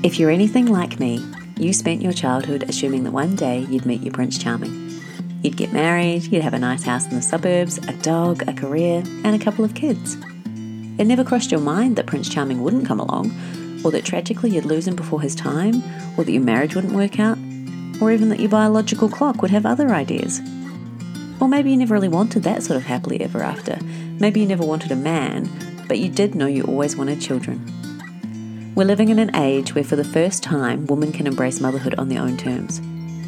If you're anything like me, you spent your childhood assuming that one day you'd meet your Prince Charming. You'd get married, you'd have a nice house in the suburbs, a dog, a career, and a couple of kids. It never crossed your mind that Prince Charming wouldn't come along, or that tragically you'd lose him before his time, or that your marriage wouldn't work out, or even that your biological clock would have other ideas. Or maybe you never really wanted that sort of happily ever after. Maybe you never wanted a man, but you did know you always wanted children. We're living in an age where, for the first time, women can embrace motherhood on their own terms.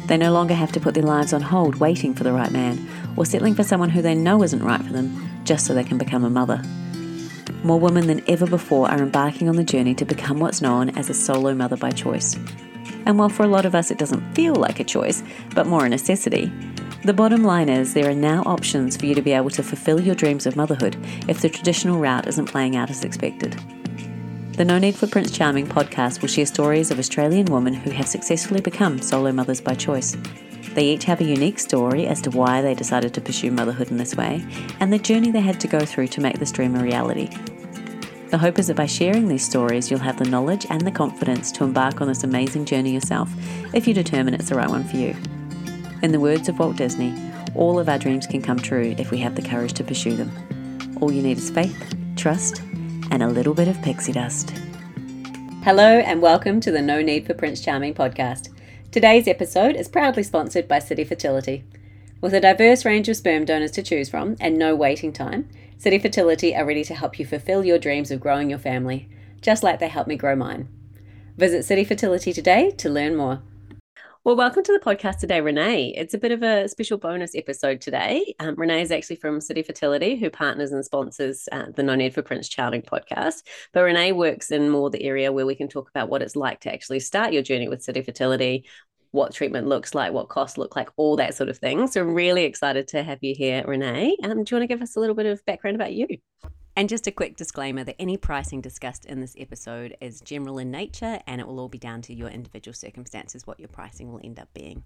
They no longer have to put their lives on hold waiting for the right man, or settling for someone who they know isn't right for them just so they can become a mother. More women than ever before are embarking on the journey to become what's known as a solo mother by choice. And while for a lot of us it doesn't feel like a choice, but more a necessity, the bottom line is there are now options for you to be able to fulfill your dreams of motherhood if the traditional route isn't playing out as expected. The No Need for Prince Charming podcast will share stories of Australian women who have successfully become solo mothers by choice. They each have a unique story as to why they decided to pursue motherhood in this way and the journey they had to go through to make this dream a reality. The hope is that by sharing these stories, you'll have the knowledge and the confidence to embark on this amazing journey yourself if you determine it's the right one for you. In the words of Walt Disney, all of our dreams can come true if we have the courage to pursue them. All you need is faith, trust, and a little bit of pixie dust. Hello, and welcome to the No Need for Prince Charming podcast. Today's episode is proudly sponsored by City Fertility. With a diverse range of sperm donors to choose from and no waiting time, City Fertility are ready to help you fulfill your dreams of growing your family, just like they helped me grow mine. Visit City Fertility today to learn more. Well, welcome to the podcast today, Rene. It's a bit of a special bonus episode today. Um, Rene is actually from City Fertility, who partners and sponsors uh, the No Need for Prince Charming podcast. But Rene works in more the area where we can talk about what it's like to actually start your journey with City Fertility, what treatment looks like, what costs look like, all that sort of thing. So, I'm really excited to have you here, Rene. Um, do you want to give us a little bit of background about you? And just a quick disclaimer that any pricing discussed in this episode is general in nature and it will all be down to your individual circumstances what your pricing will end up being.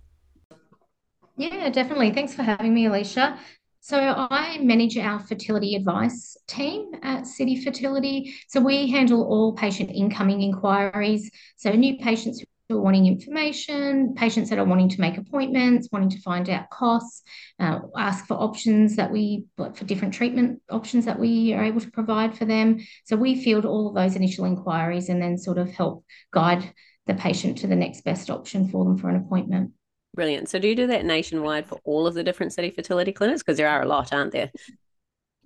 Yeah, definitely. Thanks for having me, Alicia. So, I manage our fertility advice team at City Fertility. So, we handle all patient incoming inquiries. So, new patients are wanting information, patients that are wanting to make appointments, wanting to find out costs, uh, ask for options that we, for different treatment options that we are able to provide for them. So we field all of those initial inquiries and then sort of help guide the patient to the next best option for them for an appointment. Brilliant. So do you do that nationwide for all of the different city fertility clinics? Because there are a lot, aren't there?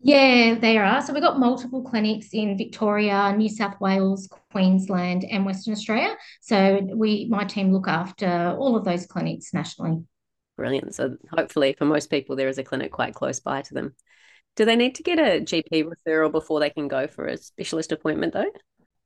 Yeah, there are. So we've got multiple clinics in Victoria, New South Wales, Queensland, and Western Australia. So we, my team, look after all of those clinics nationally. Brilliant. So hopefully, for most people, there is a clinic quite close by to them. Do they need to get a GP referral before they can go for a specialist appointment, though?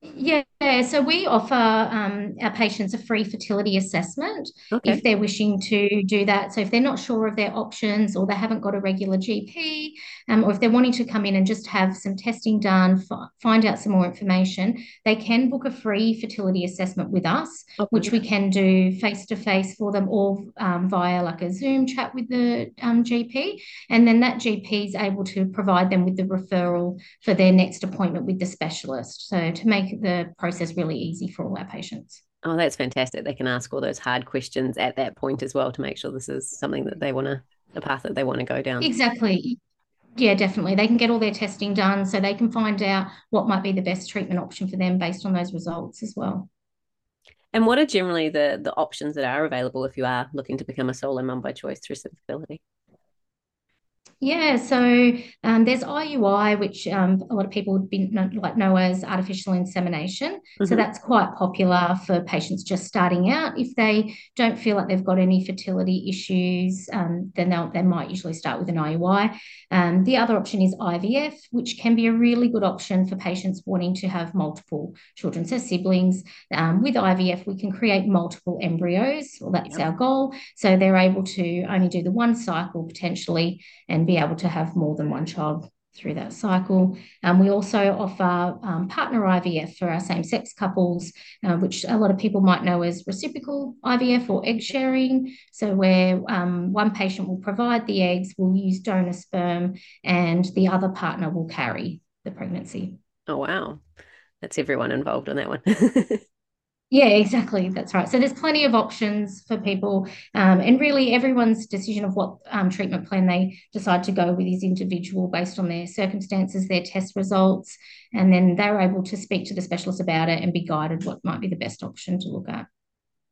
Yeah, so we offer um, our patients a free fertility assessment okay. if they're wishing to do that. So if they're not sure of their options or they haven't got a regular GP, um, or if they're wanting to come in and just have some testing done, f- find out some more information, they can book a free fertility assessment with us, okay. which we can do face to face for them or um, via like a Zoom chat with the um, GP. And then that GP is able to provide them with the referral for their next appointment with the specialist. So to make the process really easy for all our patients. Oh, that's fantastic. They can ask all those hard questions at that point as well to make sure this is something that they want to, the path that they want to go down. Exactly. Yeah, definitely. They can get all their testing done so they can find out what might be the best treatment option for them based on those results as well. And what are generally the the options that are available if you are looking to become a solo mum by choice through fertility? Yeah, so um, there's IUI, which um, a lot of people would be know, like know as artificial insemination. Mm-hmm. So that's quite popular for patients just starting out. If they don't feel like they've got any fertility issues, um, then they might usually start with an IUI. Um, the other option is IVF, which can be a really good option for patients wanting to have multiple children, so siblings. Um, with IVF, we can create multiple embryos. Well, that's yep. our goal. So they're able to only do the one cycle potentially and be be able to have more than one child through that cycle. Um, we also offer um, partner IVF for our same sex couples, uh, which a lot of people might know as reciprocal IVF or egg sharing. So, where um, one patient will provide the eggs, will use donor sperm, and the other partner will carry the pregnancy. Oh, wow. That's everyone involved on that one. Yeah, exactly. That's right. So there's plenty of options for people, um, and really everyone's decision of what um, treatment plan they decide to go with is individual based on their circumstances, their test results, and then they're able to speak to the specialist about it and be guided what might be the best option to look at.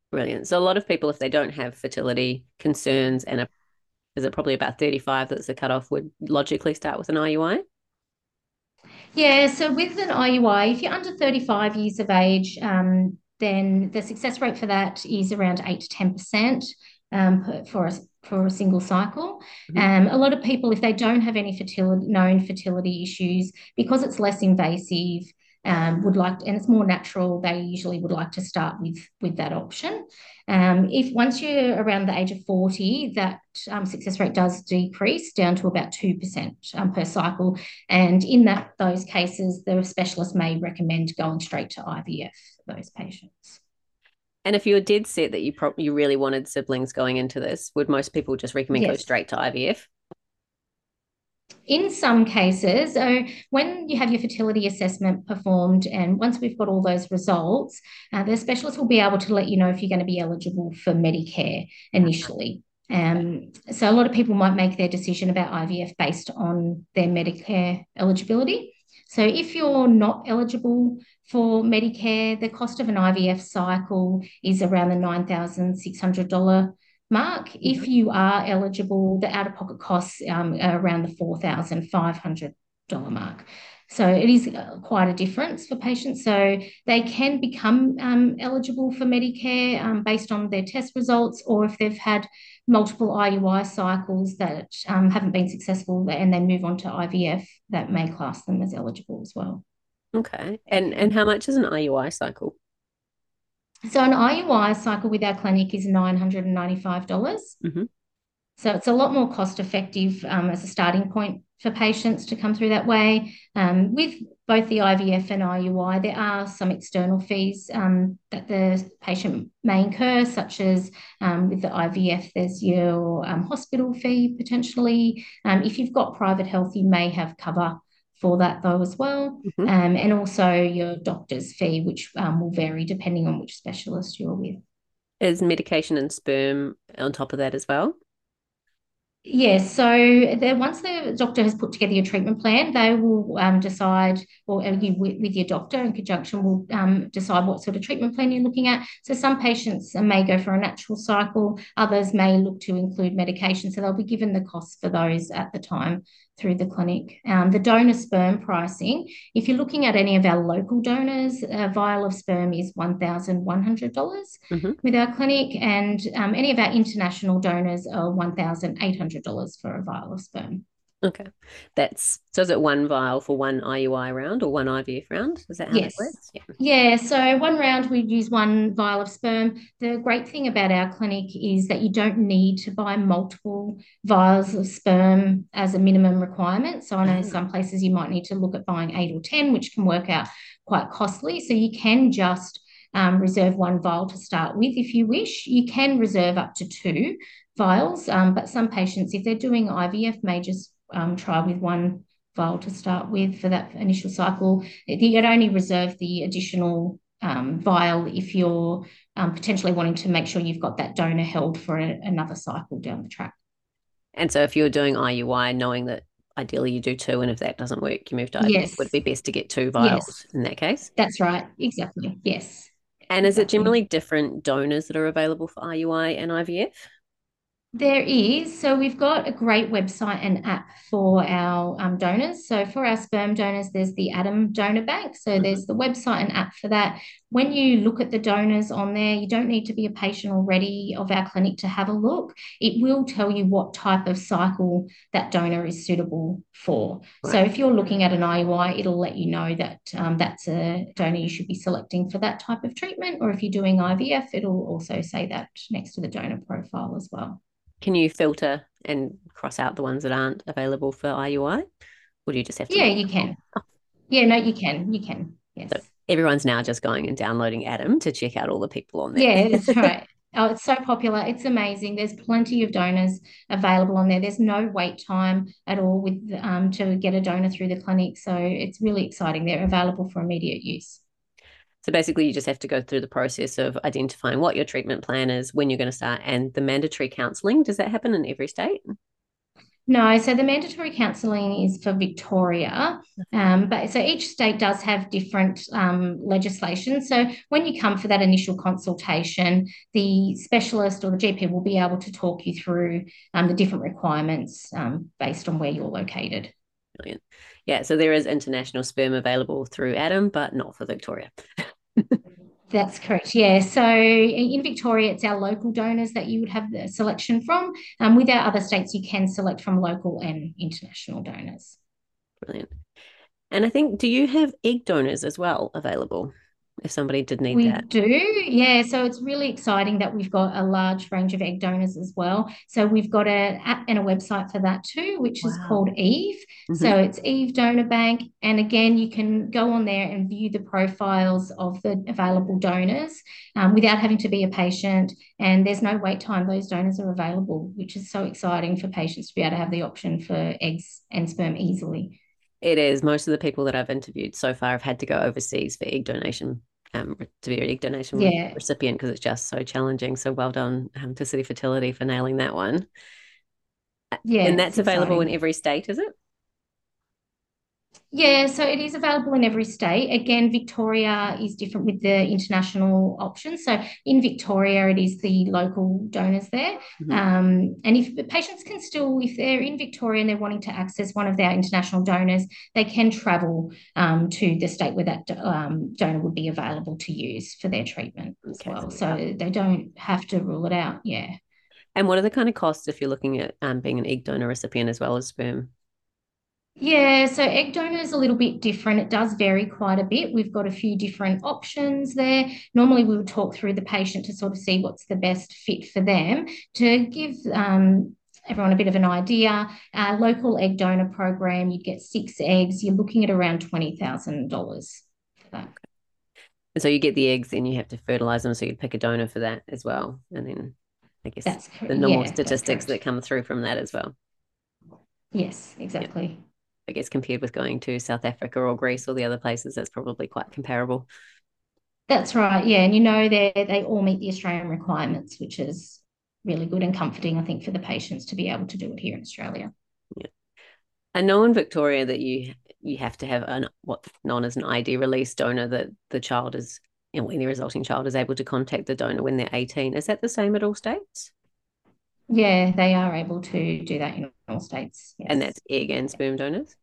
Brilliant. So a lot of people, if they don't have fertility concerns and a, is it probably about 35 that's the cutoff, would logically start with an IUI? Yeah, so with an IUI, if you're under 35 years of age, um, then the success rate for that is around 8 to 10% um, for a, for a single cycle. Mm-hmm. Um, a lot of people, if they don't have any fertility, known fertility issues, because it's less invasive, um, would like, to, and it's more natural, they usually would like to start with with that option. Um, if once you're around the age of 40, that um, success rate does decrease down to about 2% um, per cycle. And in that those cases, the specialist may recommend going straight to IVF for those patients. And if you dead set that you pro- you really wanted siblings going into this, would most people just recommend yes. go straight to IVF? In some cases, so when you have your fertility assessment performed, and once we've got all those results, uh, the specialist will be able to let you know if you're going to be eligible for Medicare initially. Um, so a lot of people might make their decision about IVF based on their Medicare eligibility. So if you're not eligible for Medicare, the cost of an IVF cycle is around the $9,600 mark. Mm-hmm. If you are eligible, the out of pocket costs um, are around the $4,500 mark. So it is uh, quite a difference for patients. So they can become um, eligible for Medicare um, based on their test results, or if they've had multiple IUI cycles that um, haven't been successful and they move on to IVF, that may class them as eligible as well. Okay. And and how much is an IUI cycle? So an IUI cycle with our clinic is 995. dollars mm hmm So it's a lot more cost effective um, as a starting point for patients to come through that way. Um, with both the IVF and IUI, there are some external fees um, that the patient may incur, such as um, with the IVF, there's your um, hospital fee potentially. Um, if you've got private health, you may have cover for that though as well, mm-hmm. um, and also your doctor's fee, which um, will vary depending on which specialist you're with. Is medication and sperm on top of that as well? Yes, so the, once the doctor has put together your treatment plan, they will um, decide, or you, with, with, your doctor in conjunction, will um, decide what sort of treatment plan you're looking at. So some patients may go for a natural cycle, others may look to include medication. So they'll be given the costs for those at the time through the clinic. Um, the donor sperm pricing, if you're looking at any of our local donors, a vial of sperm is $1,100 mm-hmm. with our clinic, and um, any of our international donors are $1,800 for a vial of sperm. Okay. That's so is it one vial for one IUI round or one IVF round? Is that how yes. works? Yeah. yeah. So one round we use one vial of sperm. The great thing about our clinic is that you don't need to buy multiple vials of sperm as a minimum requirement. So I know mm-hmm. some places you might need to look at buying eight or 10, which can work out quite costly. So you can just um, reserve one vial to start with if you wish. You can reserve up to two vials, um, but some patients, if they're doing IVF, may just um, try with one vial to start with for that initial cycle. You'd only reserve the additional um, vial if you're um, potentially wanting to make sure you've got that donor held for a, another cycle down the track. And so if you're doing IUI, knowing that ideally you do two, and if that doesn't work, you move to IVF, yes. would it be best to get two vials yes. in that case? That's right. Exactly. Yes. And is it generally different donors that are available for IUI and IVF? There is. So we've got a great website and app for our um, donors. So for our sperm donors, there's the ADDAM Donor Bank. So mm-hmm. there's the website and app for that. When you look at the donors on there, you don't need to be a patient already of our clinic to have a look. It will tell you what type of cycle that donor is suitable for. Right. So if you're looking at an IUI, it'll let you know that um, that's a donor you should be selecting for that type of treatment. Or if you're doing IVF, it'll also say that next to the donor profile as well can you filter and cross out the ones that aren't available for IUI? Or do you just have to? Yeah, you can. Oh. Yeah, no, you can. You can. Yes. So everyone's now just going and downloading ADDAM to check out all the people on there. Yeah, that's right. Oh, it's so popular. It's amazing. There's plenty of donors available on there. There's no wait time at all with um, to get a donor through the clinic. So it's really exciting. They're available for immediate use. So basically, you just have to go through the process of identifying what your treatment plan is, when you're going to start, and the mandatory counselling. Does that happen in every state? No, so the mandatory counselling is for Victoria, um, but so each state does have different um, legislation. So when you come for that initial consultation, the specialist or the GP will be able to talk you through um, the different requirements um, based on where you're located. Brilliant. Yeah, so there is international sperm available through ADDAM, but not for Victoria. That's correct. Yeah. So in Victoria, it's our local donors that you would have the selection from. Um, with our other states, you can select from local and international donors. Brilliant. And I think, do you have egg donors as well available? If somebody did need we that. We do, yeah. So it's really exciting that we've got a large range of egg donors as well. So we've got an app and a website for that too, which wow. is called EEVE. Mm-hmm. So it's EEVE Donor Bank. And again, you can go on there and view the profiles of the available donors um, without having to be a patient. And there's no wait time. Those donors are available, which is so exciting for patients to be able to have the option for eggs and sperm easily. It is. Most of the people that I've interviewed so far have had to go overseas for egg donation um, to be a egg donation yeah. recipient because it's just so challenging. So well done um, to City Fertility for nailing that one. Yeah, and that's available exciting. in every state, is it? Yeah, so it is available in every state. Again, Victoria is different with the international options. So in Victoria, it is the local donors there. Mm-hmm. Um, and if patients can still, if they're in Victoria and they're wanting to access one of their international donors, they can travel um, to the state where that um, donor would be available to use for their treatment as okay, well. So they don't have to rule it out. Yeah. And what are the kind of costs if you're looking at um, being an egg donor recipient as well as sperm? Yeah, so egg donor is a little bit different. It does vary quite a bit. We've got a few different options there. Normally, we would talk through the patient to sort of see what's the best fit for them to give um, everyone a bit of an idea. Our local egg donor program, you'd get six eggs. You're looking at around twenty thousand dollars for that. And so you get the eggs, and you have to fertilize them. So you pick a donor for that as well, and then I guess that's the normal yeah, statistics that come through from that as well. Yes, exactly. I guess compared with going to South Africa or Greece or the other places, that's probably quite comparable. That's right. Yeah. And you know, they they all meet the Australian requirements, which is really good and comforting, I think, for the patients to be able to do it here in Australia. Yeah. I know in Victoria that you you have to have an what's known as an ID release donor that the child is, know, when the resulting child is able to contact the donor when they're 18. Is that the same at all states? Yeah, they are able to do that in all states. Yes. And that's egg and sperm donors?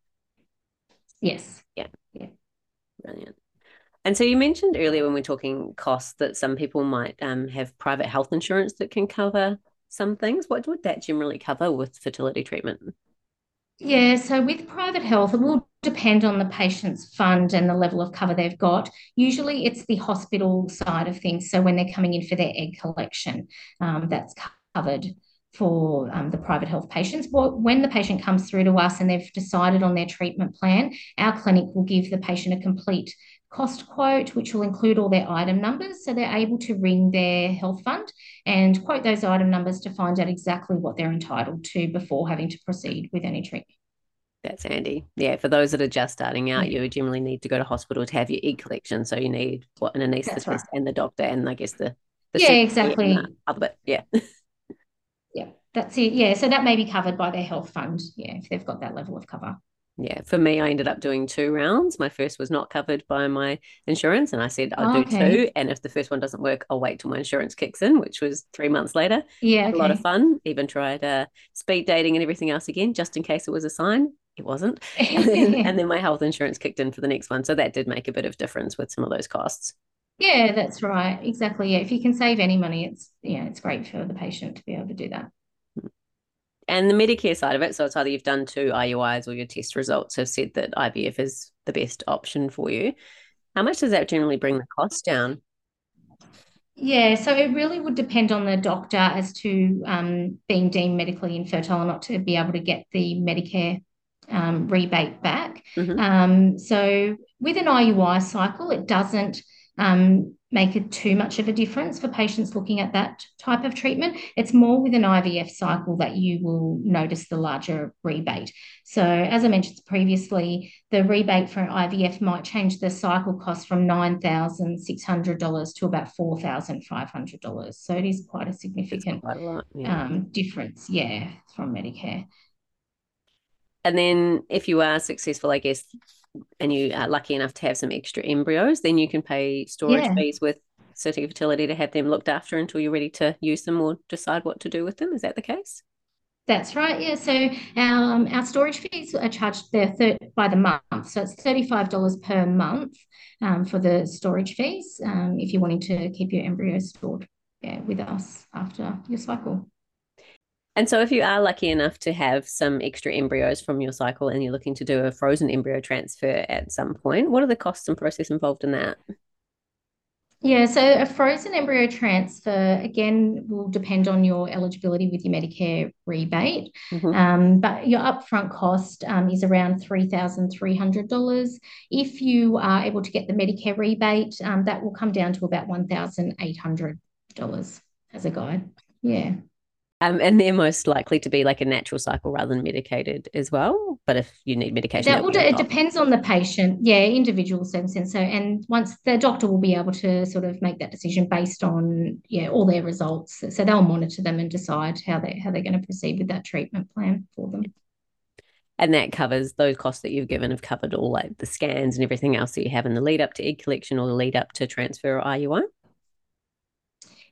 Yes. Yeah. Yeah. Brilliant. And so you mentioned earlier when we are talking costs that some people might um, have private health insurance that can cover some things. What would that generally cover with fertility treatment? Yeah, so with private health, it will depend on the patient's fund and the level of cover they've got. Usually, it's the hospital side of things. So when they're coming in for their egg collection, um, that's covered for um, the private health patients. When the patient comes through to us and they've decided on their treatment plan, our clinic will give the patient a complete cost quote, which will include all their item numbers. So they're able to ring their health fund and quote those item numbers to find out exactly what they're entitled to before having to proceed with any treatment. That's handy. Yeah, for those that are just starting out, you generally need to go to hospital to have your e collection. So you need what an anaesthetist right. and the doctor and I guess the, the yeah, exactly. Other bit. Yeah. yeah, that's it. Yeah, so that may be covered by their health fund. Yeah, if they've got that level of cover. Yeah, for me, I ended up doing two rounds. My first was not covered by my insurance, and I said I'll oh, do okay. two. And if the first one doesn't work, I'll wait till my insurance kicks in, which was three months later. Yeah, okay. a lot of fun. Even tried uh, speed dating and everything else again, just in case it was a sign. It wasn't, and then, and then my health insurance kicked in for the next one, so that did make a bit of difference with some of those costs. Yeah, that's right. Exactly. Yeah, if you can save any money, it's yeah, it's great for the patient to be able to do that and the Medicare side of it, so it's either you've done two IUIs or your test results have said that IVF is the best option for you. How much does that generally bring the cost down? Yeah, so it really would depend on the doctor as to um, being deemed medically infertile or not to be able to get the Medicare um, rebate back. Mm-hmm. Um, so with an IUI cycle, it doesn't um, make it too much of a difference for patients looking at that type of treatment. It's more with an IVF cycle that you will notice the larger rebate. So, as I mentioned previously, the rebate for an IVF might change the cycle cost from $9,600 to about $4,500. So, it is quite a significant quite a lot, yeah. um, difference, yeah, from Medicare. And then, if you are successful, I guess and you are lucky enough to have some extra embryos, then you can pay storage yeah. fees with City Fertility to have them looked after until you're ready to use them or decide what to do with them. Is that the case? That's right. Yeah. So our, um, our storage fees are charged there thir- by the month. So it's $35 per month um, for the storage fees um, if you're wanting to keep your embryos stored yeah, with us after your cycle. And so, if you are lucky enough to have some extra embryos from your cycle and you're looking to do a frozen embryo transfer at some point, what are the costs and process involved in that? Yeah, so a frozen embryo transfer again will depend on your eligibility with your Medicare rebate, mm-hmm. um, but your upfront cost um, is around three thousand three hundred dollars. If you are able to get the Medicare rebate, um, that will come down to about one thousand eight hundred dollars as a guide. Yeah. Um, and they're most likely to be like a natural cycle rather than medicated as well. But if you need medication, that, that it depends on the patient. Yeah, individual circumstance. So, and once the doctor will be able to sort of make that decision based on yeah all their results. So they'll monitor them and decide how they how they're going to proceed with that treatment plan for them. And that covers those costs that you've given have covered all like the scans and everything else that you have in the lead up to egg collection or the lead up to transfer or IUI.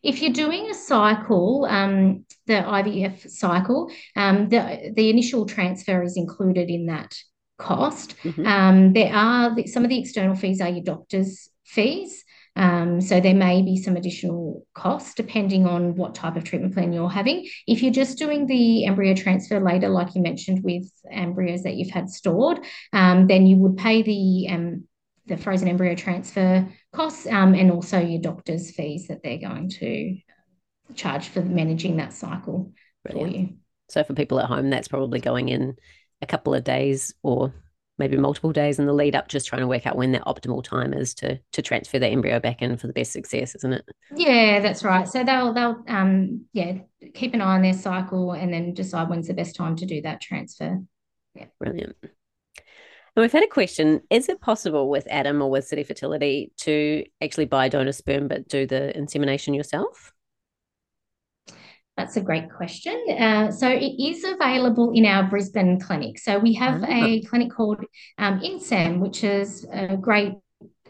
If you're doing a cycle, um, the IVF cycle, um, the, the initial transfer is included in that cost. Mm-hmm. Um, there are the, some of the external fees are your doctor's fees. Um, so there may be some additional costs depending on what type of treatment plan you're having. If you're just doing the embryo transfer later, like you mentioned with embryos that you've had stored, um, then you would pay the um, the frozen embryo transfer costs um, and also your doctor's fees that they're going to charge for managing that cycle Brilliant. for you. So for people at home, that's probably going in a couple of days or maybe multiple days in the lead up, just trying to work out when that optimal time is to to transfer the embryo back in for the best success, isn't it? Yeah, that's right. So they'll they'll um yeah keep an eye on their cycle and then decide when's the best time to do that transfer. Yeah, brilliant. And we've had a question Is it possible with ADDAM or with City Fertility to actually buy donor sperm but do the insemination yourself? That's a great question. Uh, so it is available in our Brisbane clinic. So we have oh. a clinic called um, InSem, which is a great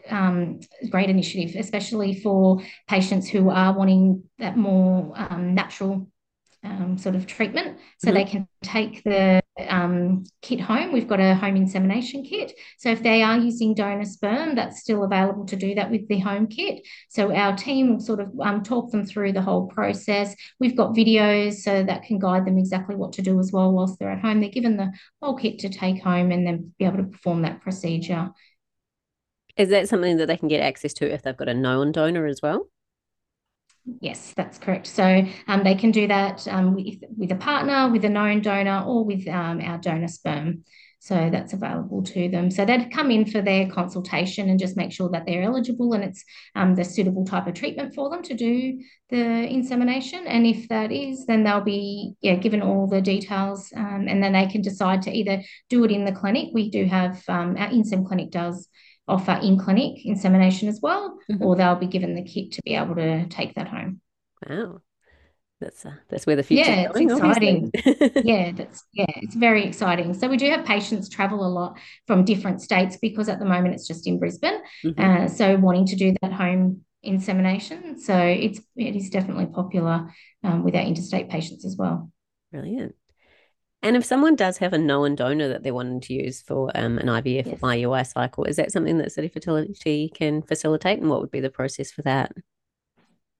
um, great initiative, especially for patients who are wanting that more um, natural um, sort of treatment. So mm-hmm. they can take the um, kit home. We've got a home insemination kit. So if they are using donor sperm, that's still available to do that with the home kit. So our team will sort of um, talk them through the whole process. We've got videos so that can guide them exactly what to do as well whilst they're at home. They're given the whole kit to take home and then be able to perform that procedure. Is that something that they can get access to if they've got a known donor as well? Yes, that's correct. So um, they can do that um, with, with a partner, with a known donor, or with um, our donor sperm. So that's available to them. So they'd come in for their consultation and just make sure that they're eligible and it's um, the suitable type of treatment for them to do the insemination. And if that is, then they'll be yeah given all the details, um, and then they can decide to either do it in the clinic. We do have um, our Insem clinic does offer in clinic insemination as well, mm-hmm. or they'll be given the kit to be able to take that home. Wow. That's uh, that's where the future yeah, going, it's exciting. yeah, that's yeah, it's very exciting. So we do have patients travel a lot from different states because at the moment it's just in Brisbane. Mm-hmm. Uh, so wanting to do that home insemination, so it's it is definitely popular um, with our interstate patients as well. Brilliant. And if someone does have a known donor that they're wanting to use for um, an IVF yes. or IUI cycle, is that something that City Fertility can facilitate? And what would be the process for that?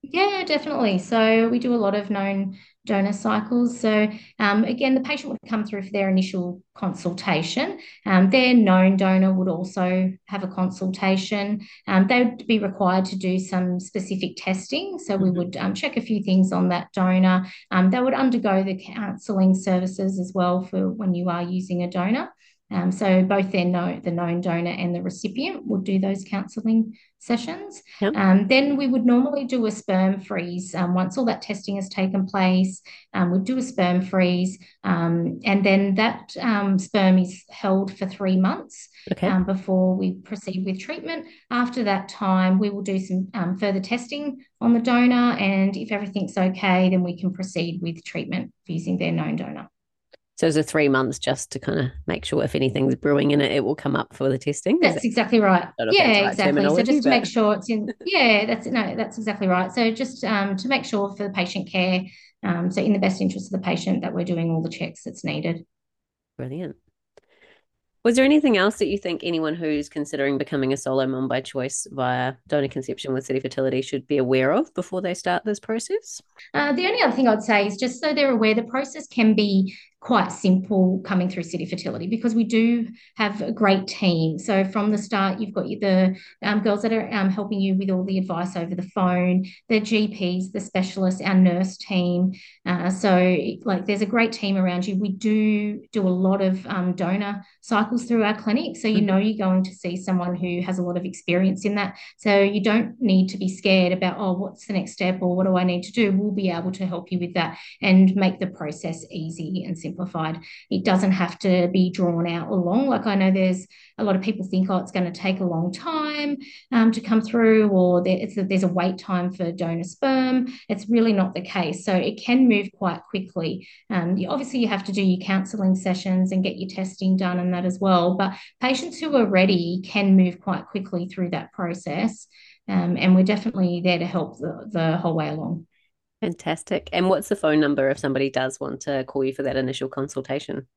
Yeah, definitely. So we do a lot of known donor cycles. So um, again, the patient would come through for their initial consultation. Um, their known donor would also have a consultation. Um, they would be required to do some specific testing. So we mm-hmm. would um, check a few things on that donor. Um, they would undergo the counselling services as well for when you are using a donor. Um, so both their know, the known donor and the recipient would do those counselling sessions. Yep. Um, then we would normally do a sperm freeze um, once all that testing has taken place. Um, we'd do a sperm freeze, um, and then that um, sperm is held for three months okay. Um, before we proceed with treatment. After that time, we will do some further testing on the donor, and if everything's okay, then we can proceed with treatment using their known donor. So it's a three months just to kind of make sure if anything's brewing in it, it will come up for the testing. That's exactly right. Yeah, right exactly. So just to but... make sure it's in. Yeah, that's no, that's exactly right. So just um, to make sure for the patient care, um, so in the best interest of the patient, that we're doing all the checks that's needed. Brilliant. Was there anything else that you think anyone who's considering becoming a solo mom by choice via donor conception with City Fertility should be aware of before they start this process? Uh, the only other thing I'd say is just so they're aware the process can be quite simple coming through City Fertility because we do have a great team. So from the start, you've got the um, girls that are um, helping you with all the advice over the phone, the GPs, the specialists, our nurse team. Uh, so like there's a great team around you. We do do a lot of um, donor cycles through our clinic. So you mm-hmm. know you're going to see someone who has a lot of experience in that. So you don't need to be scared about, oh, what's the next step or what do I need to do? We'll be able to help you with that and make the process easy and simple simplified. It doesn't have to be drawn out long. Like I know there's a lot of people think, oh, it's going to take a long time um, to come through, or there's a wait time for donor sperm. It's really not the case. So it can move quite quickly. Um, you, obviously, you have to do your counselling sessions and get your testing done and that as well. But patients who are ready can move quite quickly through that process. Um, and we're definitely there to help the, the whole way along. Fantastic. And what's the phone number if somebody does want to call you for that initial consultation?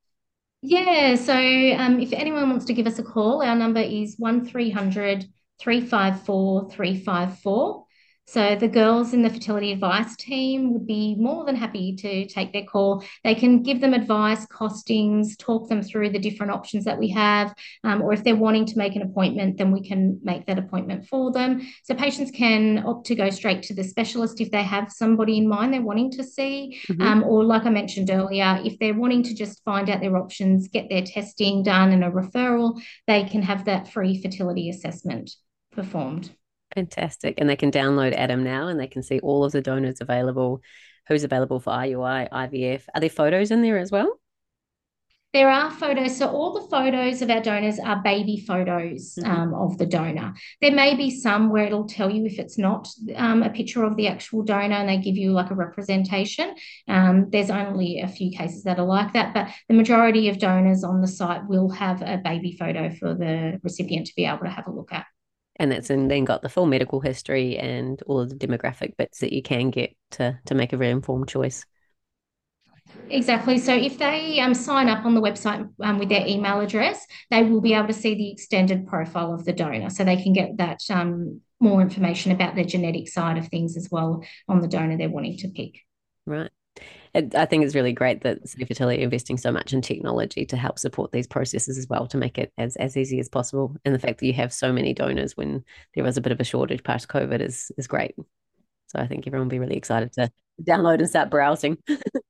Yeah, so um, if anyone wants to give us a call, our number is 1300 354 354. So the girls in the fertility advice team would be more than happy to take their call. They can give them advice, costings, talk them through the different options that we have, um, or if they're wanting to make an appointment, then we can make that appointment for them. So patients can opt to go straight to the specialist if they have somebody in mind they're wanting to see, mm-hmm. um, or like I mentioned earlier, if they're wanting to just find out their options, get their testing done and a referral, they can have that free fertility assessment performed. Fantastic. And they can download ADDAM now and they can see all of the donors available, who's available for IUI, IVF. Are there photos in there as well? There are photos. So all the photos of our donors are baby photos mm-hmm. um, of the donor. There may be some where it'll tell you if it's not um, a picture of the actual donor and they give you like a representation. Um, there's only a few cases that are like that, but the majority of donors on the site will have a baby photo for the recipient to be able to have a look at and that's and then got the full medical history and all of the demographic bits that you can get to to make a very informed choice. Exactly. So if they um, sign up on the website um, with their email address, they will be able to see the extended profile of the donor, so they can get that um, more information about the genetic side of things as well on the donor they're wanting to pick. Right. I think it's really great that City Fertility investing so much in technology to help support these processes as well to make it as, as easy as possible. And the fact that you have so many donors when there was a bit of a shortage past COVID is is great. So I think everyone will be really excited to download and start browsing.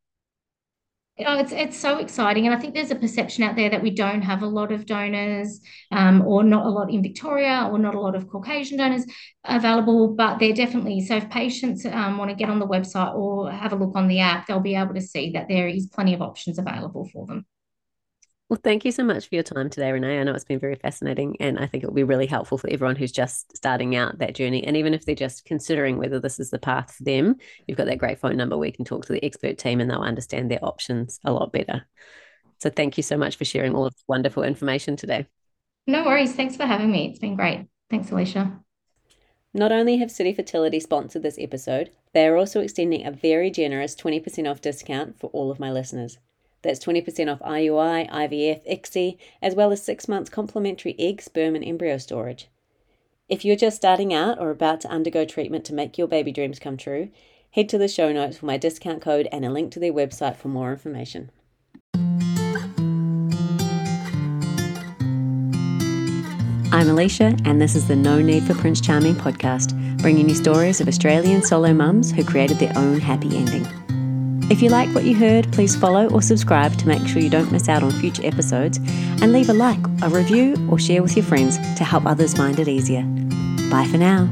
Oh, it's it's so exciting, and I think there's a perception out there that we don't have a lot of donors, um, or not a lot in Victoria, or not a lot of Caucasian donors available. But they're definitely so. If patients um, want to get on the website or have a look on the app, they'll be able to see that there is plenty of options available for them. Well, thank you so much for your time today, Rene. I know it's been very fascinating, and I think it will be really helpful for everyone who's just starting out that journey. And even if they're just considering whether this is the path for them, you've got that great phone number where you can talk to the expert team and they'll understand their options a lot better. So, thank you so much for sharing all of this wonderful information today. No worries. Thanks for having me. It's been great. Thanks, Alicia. Not only have City Fertility sponsored this episode, they are also extending a very generous 20% off discount for all of my listeners. That's 20% off IUI, IVF, ICSI, as well as six months complimentary egg, sperm, and embryo storage. If you're just starting out or about to undergo treatment to make your baby dreams come true, head to the show notes for my discount code and a link to their website for more information. I'm Alicia, and this is the No Need for Prince Charming podcast, bringing you stories of Australian solo mums who created their own happy ending. If you like what you heard, please follow or subscribe to make sure you don't miss out on future episodes, and leave a like, a review, or share with your friends to help others find it easier. Bye for now.